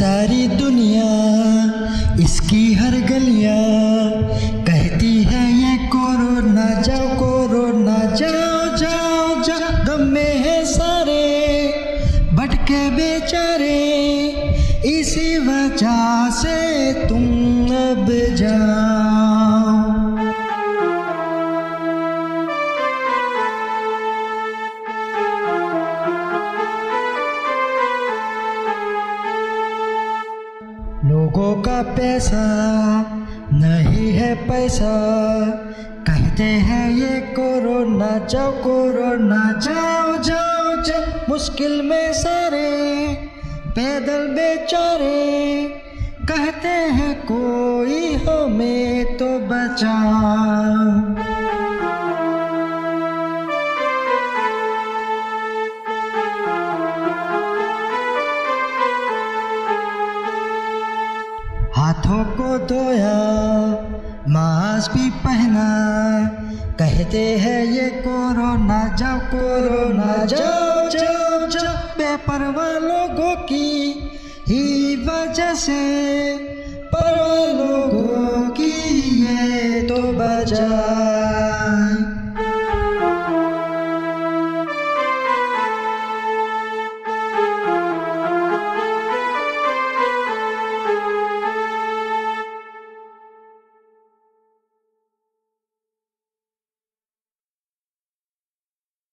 दुनिया, इसकी हर गलियाँ कहती है ये कोरोना, जाओ कोरोना, जाओ जाओ जाओ। गम में है सारे, भटके बेचारे। इसी वजह से तुम अब जाओ। लोगों का पैसा नहीं है पैसा। कहते हैं ये कोरोना, जाओ कोरोना, जाओ जाओ जाओ। मुश्किल में सारे पैदल बेचारे। कहते हैं कोई हमें तो बचाओ। हाथों को धोया, मास्क भी पहना। कहते हैं, ये कोरोना, जाओ कोरोना, जाओ जाओ जाओ बेपरवाह लोगों की ही वजह से। परवाह लोगों की ये तो बचा